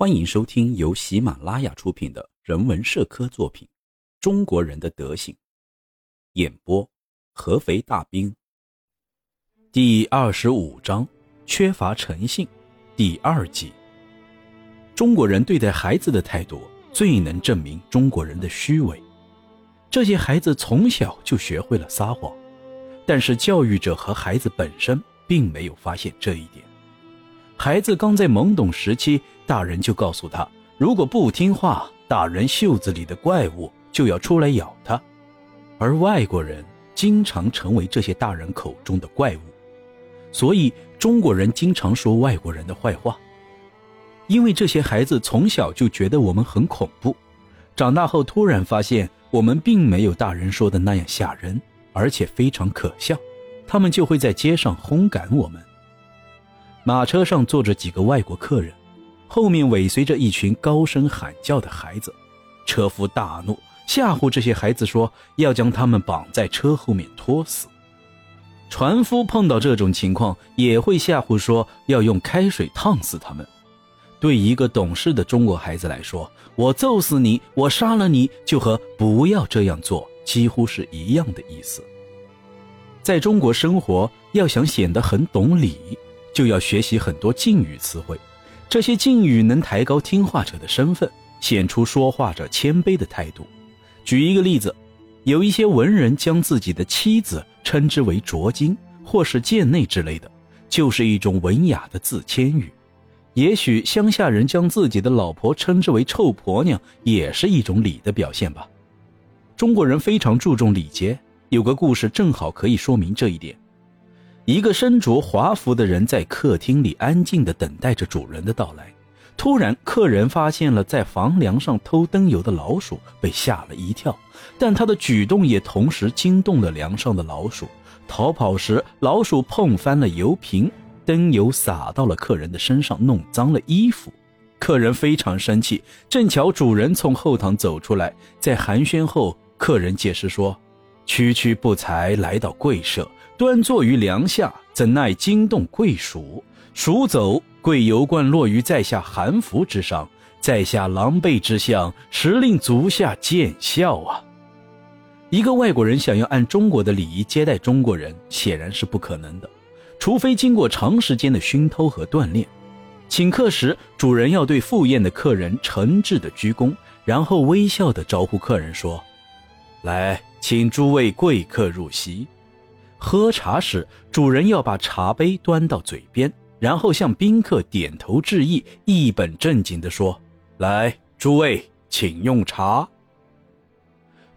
欢迎收听由喜马拉雅出品的人文社科作品《中国人的德行》，演播合肥大兵。第二十五章：缺乏诚信。第二集：中国人对待孩子的态度最能证明中国人的虚伪。这些孩子从小就学会了撒谎，但是教育者和孩子本身并没有发现这一点。孩子刚在懵懂时期，大人就告诉他，如果不听话，大人袖子里的怪物就要出来咬他。而外国人经常成为这些大人口中的怪物，所以中国人经常说外国人的坏话。因为这些孩子从小就觉得我们很恐怖，长大后突然发现。我们并没有大人说的那样吓人，而且非常可笑，他们就会在街上轰赶我们。马车上坐着几个外国客人，后面尾随着一群高声喊叫的孩子。车夫大怒，吓唬这些孩子说要将他们绑在车后面拖死。船夫碰到这种情况也会吓唬说要用开水烫死他们。对一个懂事的中国孩子来说，我揍死你，我杀了你，就和不要这样做几乎是一样的意思。在中国生活，要想显得很懂礼，就要学习很多敬语词汇。这些敬语能抬高听话者的身份，显出说话者谦卑的态度。举一个例子，有一些文人将自己的妻子称之为拙金或是贱内之类的，就是一种文雅的自谦语。也许乡下人将自己的老婆称之为“臭婆娘”，也是一种礼的表现吧。中国人非常注重礼节，有个故事正好可以说明这一点。一个身着华服的人在客厅里安静地等待着主人的到来。突然，客人发现了在房梁上偷灯油的老鼠，被吓了一跳。但他的举动也同时惊动了梁上的老鼠。逃跑时，老鼠碰翻了油瓶。灯油洒到了客人的身上，弄脏了衣服。客人非常生气。正巧主人从后堂走出来，在寒暄后，客人解释说：“区区不才来到贵舍，端坐于梁下，怎奈惊动贵鼠？鼠走，贵油罐落于在下韩服之上，在下狼狈之相，实令足下见笑啊！”一个外国人想要按中国的礼仪接待中国人，显然是不可能的。除非经过长时间的熏陶和锻炼，请客时，主人要对赴宴的客人诚挚的鞠躬，然后微笑的招呼客人说：“来，请诸位贵客入席。”喝茶时，主人要把茶杯端到嘴边，然后向宾客点头致意，一本正经地说：“来，诸位，请用茶。”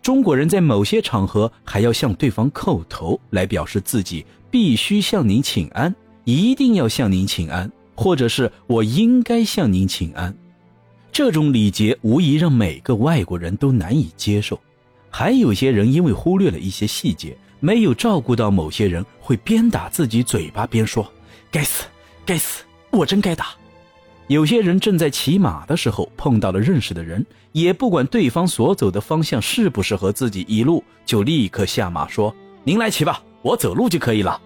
中国人在某些场合还要向对方叩头，来表示自己。必须向您请安，一定要向您请安，或者是我应该向您请安。这种礼节无疑让每个外国人都难以接受。还有些人因为忽略了一些细节，没有照顾到某些人，会边打自己嘴巴边说：“该死，该死，我真该打。”有些人正在骑马的时候碰到了认识的人，也不管对方所走的方向是不是和自己一路，就立刻下马说：“您来骑吧。”我走路就可以了。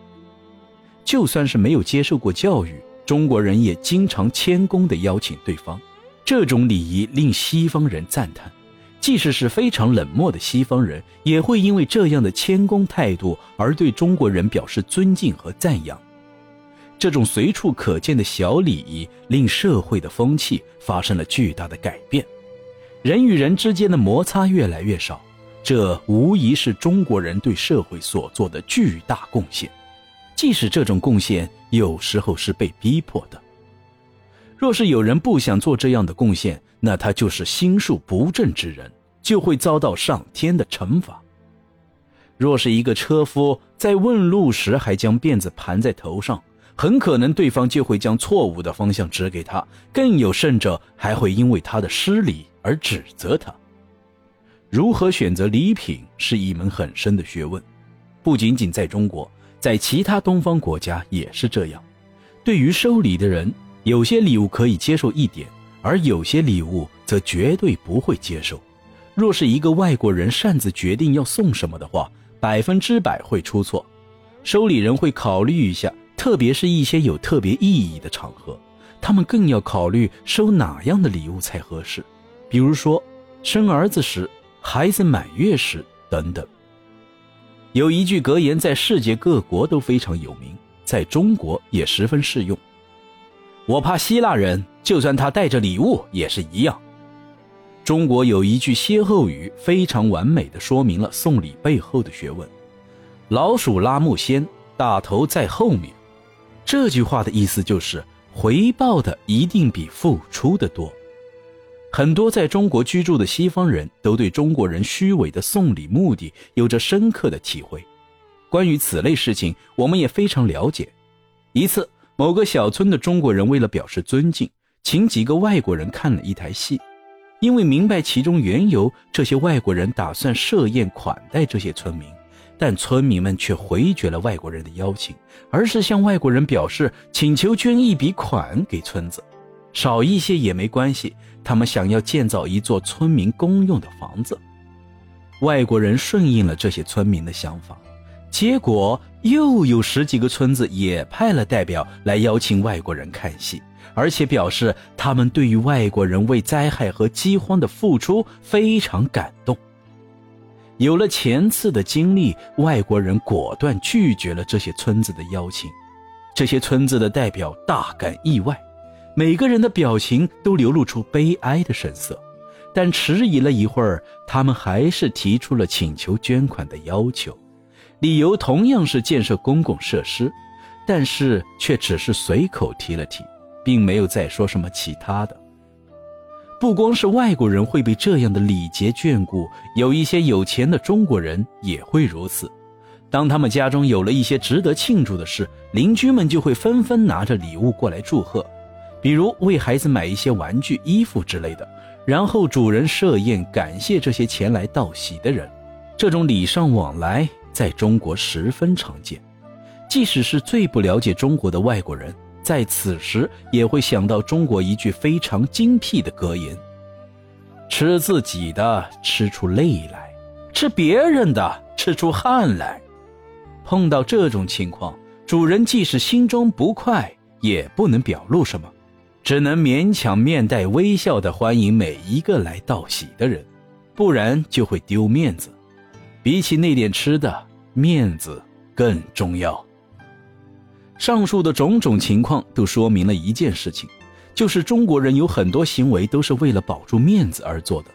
就算是没有接受过教育，中国人也经常谦恭地邀请对方。这种礼仪令西方人赞叹，即使是非常冷漠的西方人，也会因为这样的谦恭态度而对中国人表示尊敬和赞扬。这种随处可见的小礼仪，令社会的风气发生了巨大的改变，人与人之间的摩擦越来越少。这无疑是中国人对社会所做的巨大贡献，即使这种贡献有时候是被逼迫的。若是有人不想做这样的贡献，那他就是心术不正之人，就会遭到上天的惩罚。若是一个车夫在问路时还将辫子盘在头上，很可能对方就会将错误的方向指给他，更有甚者还会因为他的失礼而指责他。如何选择礼品是一门很深的学问，不仅仅在中国，在其他东方国家也是这样。对于收礼的人，有些礼物可以接受一点，而有些礼物则绝对不会接受。若是一个外国人擅自决定要送什么的话，百分之百会出错。收礼人会考虑一下，特别是一些有特别意义的场合。他们更要考虑收哪样的礼物才合适，比如说生儿子时、孩子满月时等等。有一句格言在世界各国都非常有名，在中国也十分适用。我怕希腊人，就算他带着礼物也是一样。中国有一句歇后语，非常完美的说明了送礼背后的学问：老鼠拉木先，大头在后面。这句话的意思就是，回报的一定比付出的多。很多在中国居住的西方人都对中国人虚伪的送礼目的有着深刻的体会。关于此类事情，我们也非常了解。一次，某个小村的中国人为了表示尊敬，请几个外国人看了一台戏。因为明白其中缘由，这些外国人打算设宴款待这些村民，但村民们却回绝了外国人的邀请，而是向外国人表示请求捐一笔款给村子。少一些也没关系，他们想要建造一座村民公用的房子。外国人顺应了这些村民的想法，结果又有十几个村子也派了代表来邀请外国人看戏，而且表示他们对于外国人为灾害和饥荒的付出非常感动。有了前次的经历，外国人果断拒绝了这些村子的邀请，这些村子的代表大感意外。每个人的表情都流露出悲哀的神色，但迟疑了一会儿，他们还是提出了请求捐款的要求，理由同样是建设公共设施，但是却只是随口提了提，并没有再说什么其他的。不光是外国人会被这样的礼节眷顾，有一些有钱的中国人也会如此。当他们家中有了一些值得庆祝的事，邻居们就会纷纷拿着礼物过来祝贺。比如为孩子买一些玩具、衣服之类的，然后主人设宴感谢这些前来道喜的人。这种礼尚往来在中国十分常见，即使是最不了解中国的外国人，在此时也会想到中国一句非常精辟的格言：“吃自己的吃出泪来，吃别人的吃出汗来。”碰到这种情况，主人即使心中不快，也不能表露什么。只能勉强面带微笑的欢迎每一个来道喜的人，不然就会丢面子。比起那点吃的，面子更重要。上述的种种情况都说明了一件事情，就是中国人有很多行为都是为了保住面子而做的。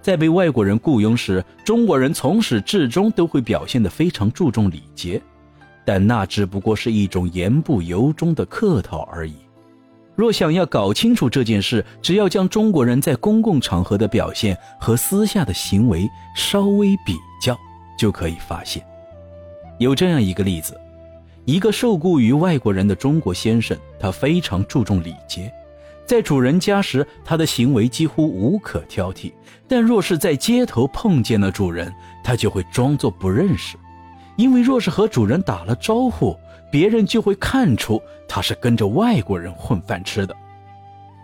在被外国人雇佣时，中国人从始至终都会表现得非常注重礼节，但那只不过是一种言不由衷的客套而已。若想要搞清楚这件事，只要将中国人在公共场合的表现和私下的行为稍微比较，就可以发现。有这样一个例子：一个受雇于外国人的中国先生，他非常注重礼节，在主人家时，他的行为几乎无可挑剔；但若是在街头碰见了主人，他就会装作不认识，因为若是和主人打了招呼。别人就会看出他是跟着外国人混饭吃的。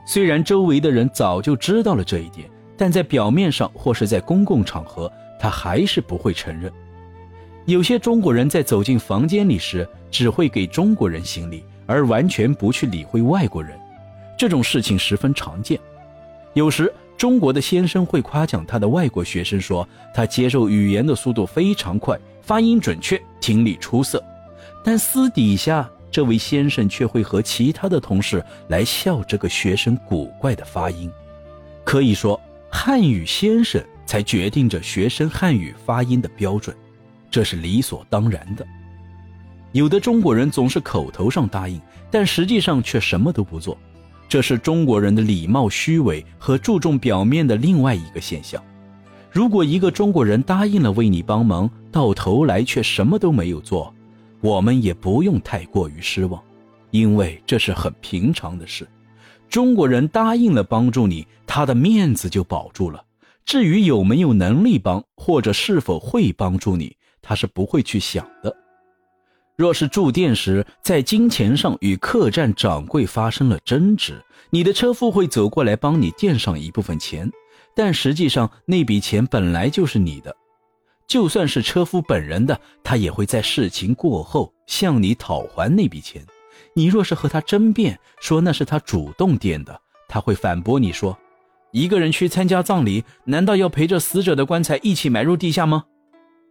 虽然周围的人早就知道了这一点，但在表面上或是在公共场合，他还是不会承认。有些中国人在走进房间里时，只会给中国人行礼，而完全不去理会外国人。这种事情十分常见。有时，中国的先生会夸奖他的外国学生，说他接受语言的速度非常快，发音准确，听力出色。但私底下，这位先生却会和其他的同事来笑这个学生古怪的发音。可以说，汉语先生才决定着学生汉语发音的标准，这是理所当然的。有的中国人总是口头上答应，但实际上却什么都不做，这是中国人的礼貌虚伪和注重表面的另外一个现象。如果一个中国人答应了为你帮忙，到头来却什么都没有做，我们也不用太过于失望，因为这是很平常的事。中国人答应了帮助你，他的面子就保住了。至于有没有能力帮，或者是否会帮助你，他是不会去想的。若是住店时在金钱上与客栈掌柜发生了争执，你的车夫会走过来帮你垫上一部分钱，但实际上那笔钱本来就是你的。就算是车夫本人的，他也会在事情过后向你讨还那笔钱，你若是和他争辩说那是他主动垫的，他会反驳你说：“一个人去参加葬礼，难道要陪着死者的棺材一起埋入地下吗？”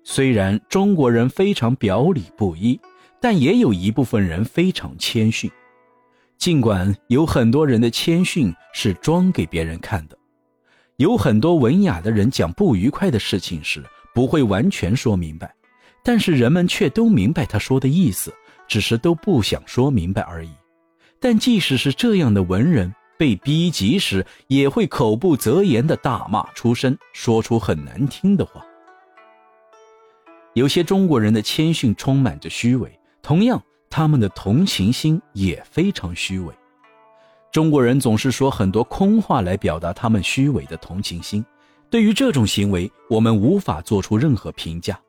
虽然中国人非常表里不一，但也有一部分人非常谦逊。尽管有很多人的谦逊是装给别人看的，有很多文雅的人讲不愉快的事情时不会完全说明白，但是人们却都明白他说的意思，只是都不想说明白而已。但即使是这样的文人，被逼急时也会口不择言的大骂出声，说出很难听的话。有些中国人的谦逊充满着虚伪，同样，他们的同情心也非常虚伪。中国人总是说很多空话来表达他们虚伪的同情心。对于这种行为，我们无法做出任何评价，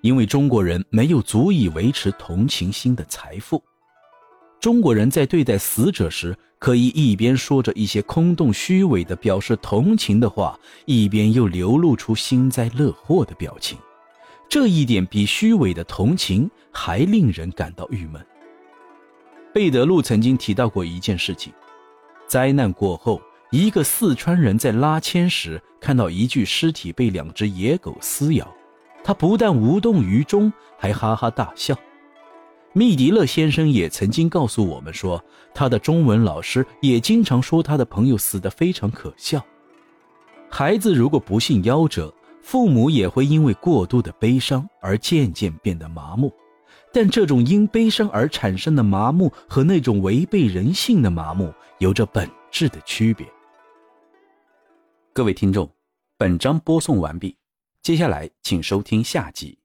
因为中国人没有足以维持同情心的财富。中国人在对待死者时，可以一边说着一些空洞虚伪的表示同情的话，一边又流露出幸灾乐祸的表情。这一点比虚伪的同情还令人感到郁闷。贝德路曾经提到过一件事情：灾难过后，一个四川人在拉纤时看到一具尸体被两只野狗撕咬，他不但无动于衷，还哈哈大笑。密迪勒先生也曾经告诉我们说，他的中文老师也经常说他的朋友死得非常可笑。孩子如果不幸夭折，父母也会因为过度的悲伤而渐渐变得麻木，但这种因悲伤而产生的麻木和那种违背人性的麻木有着本质的区别。各位听众，本章播送完毕，接下来请收听下集。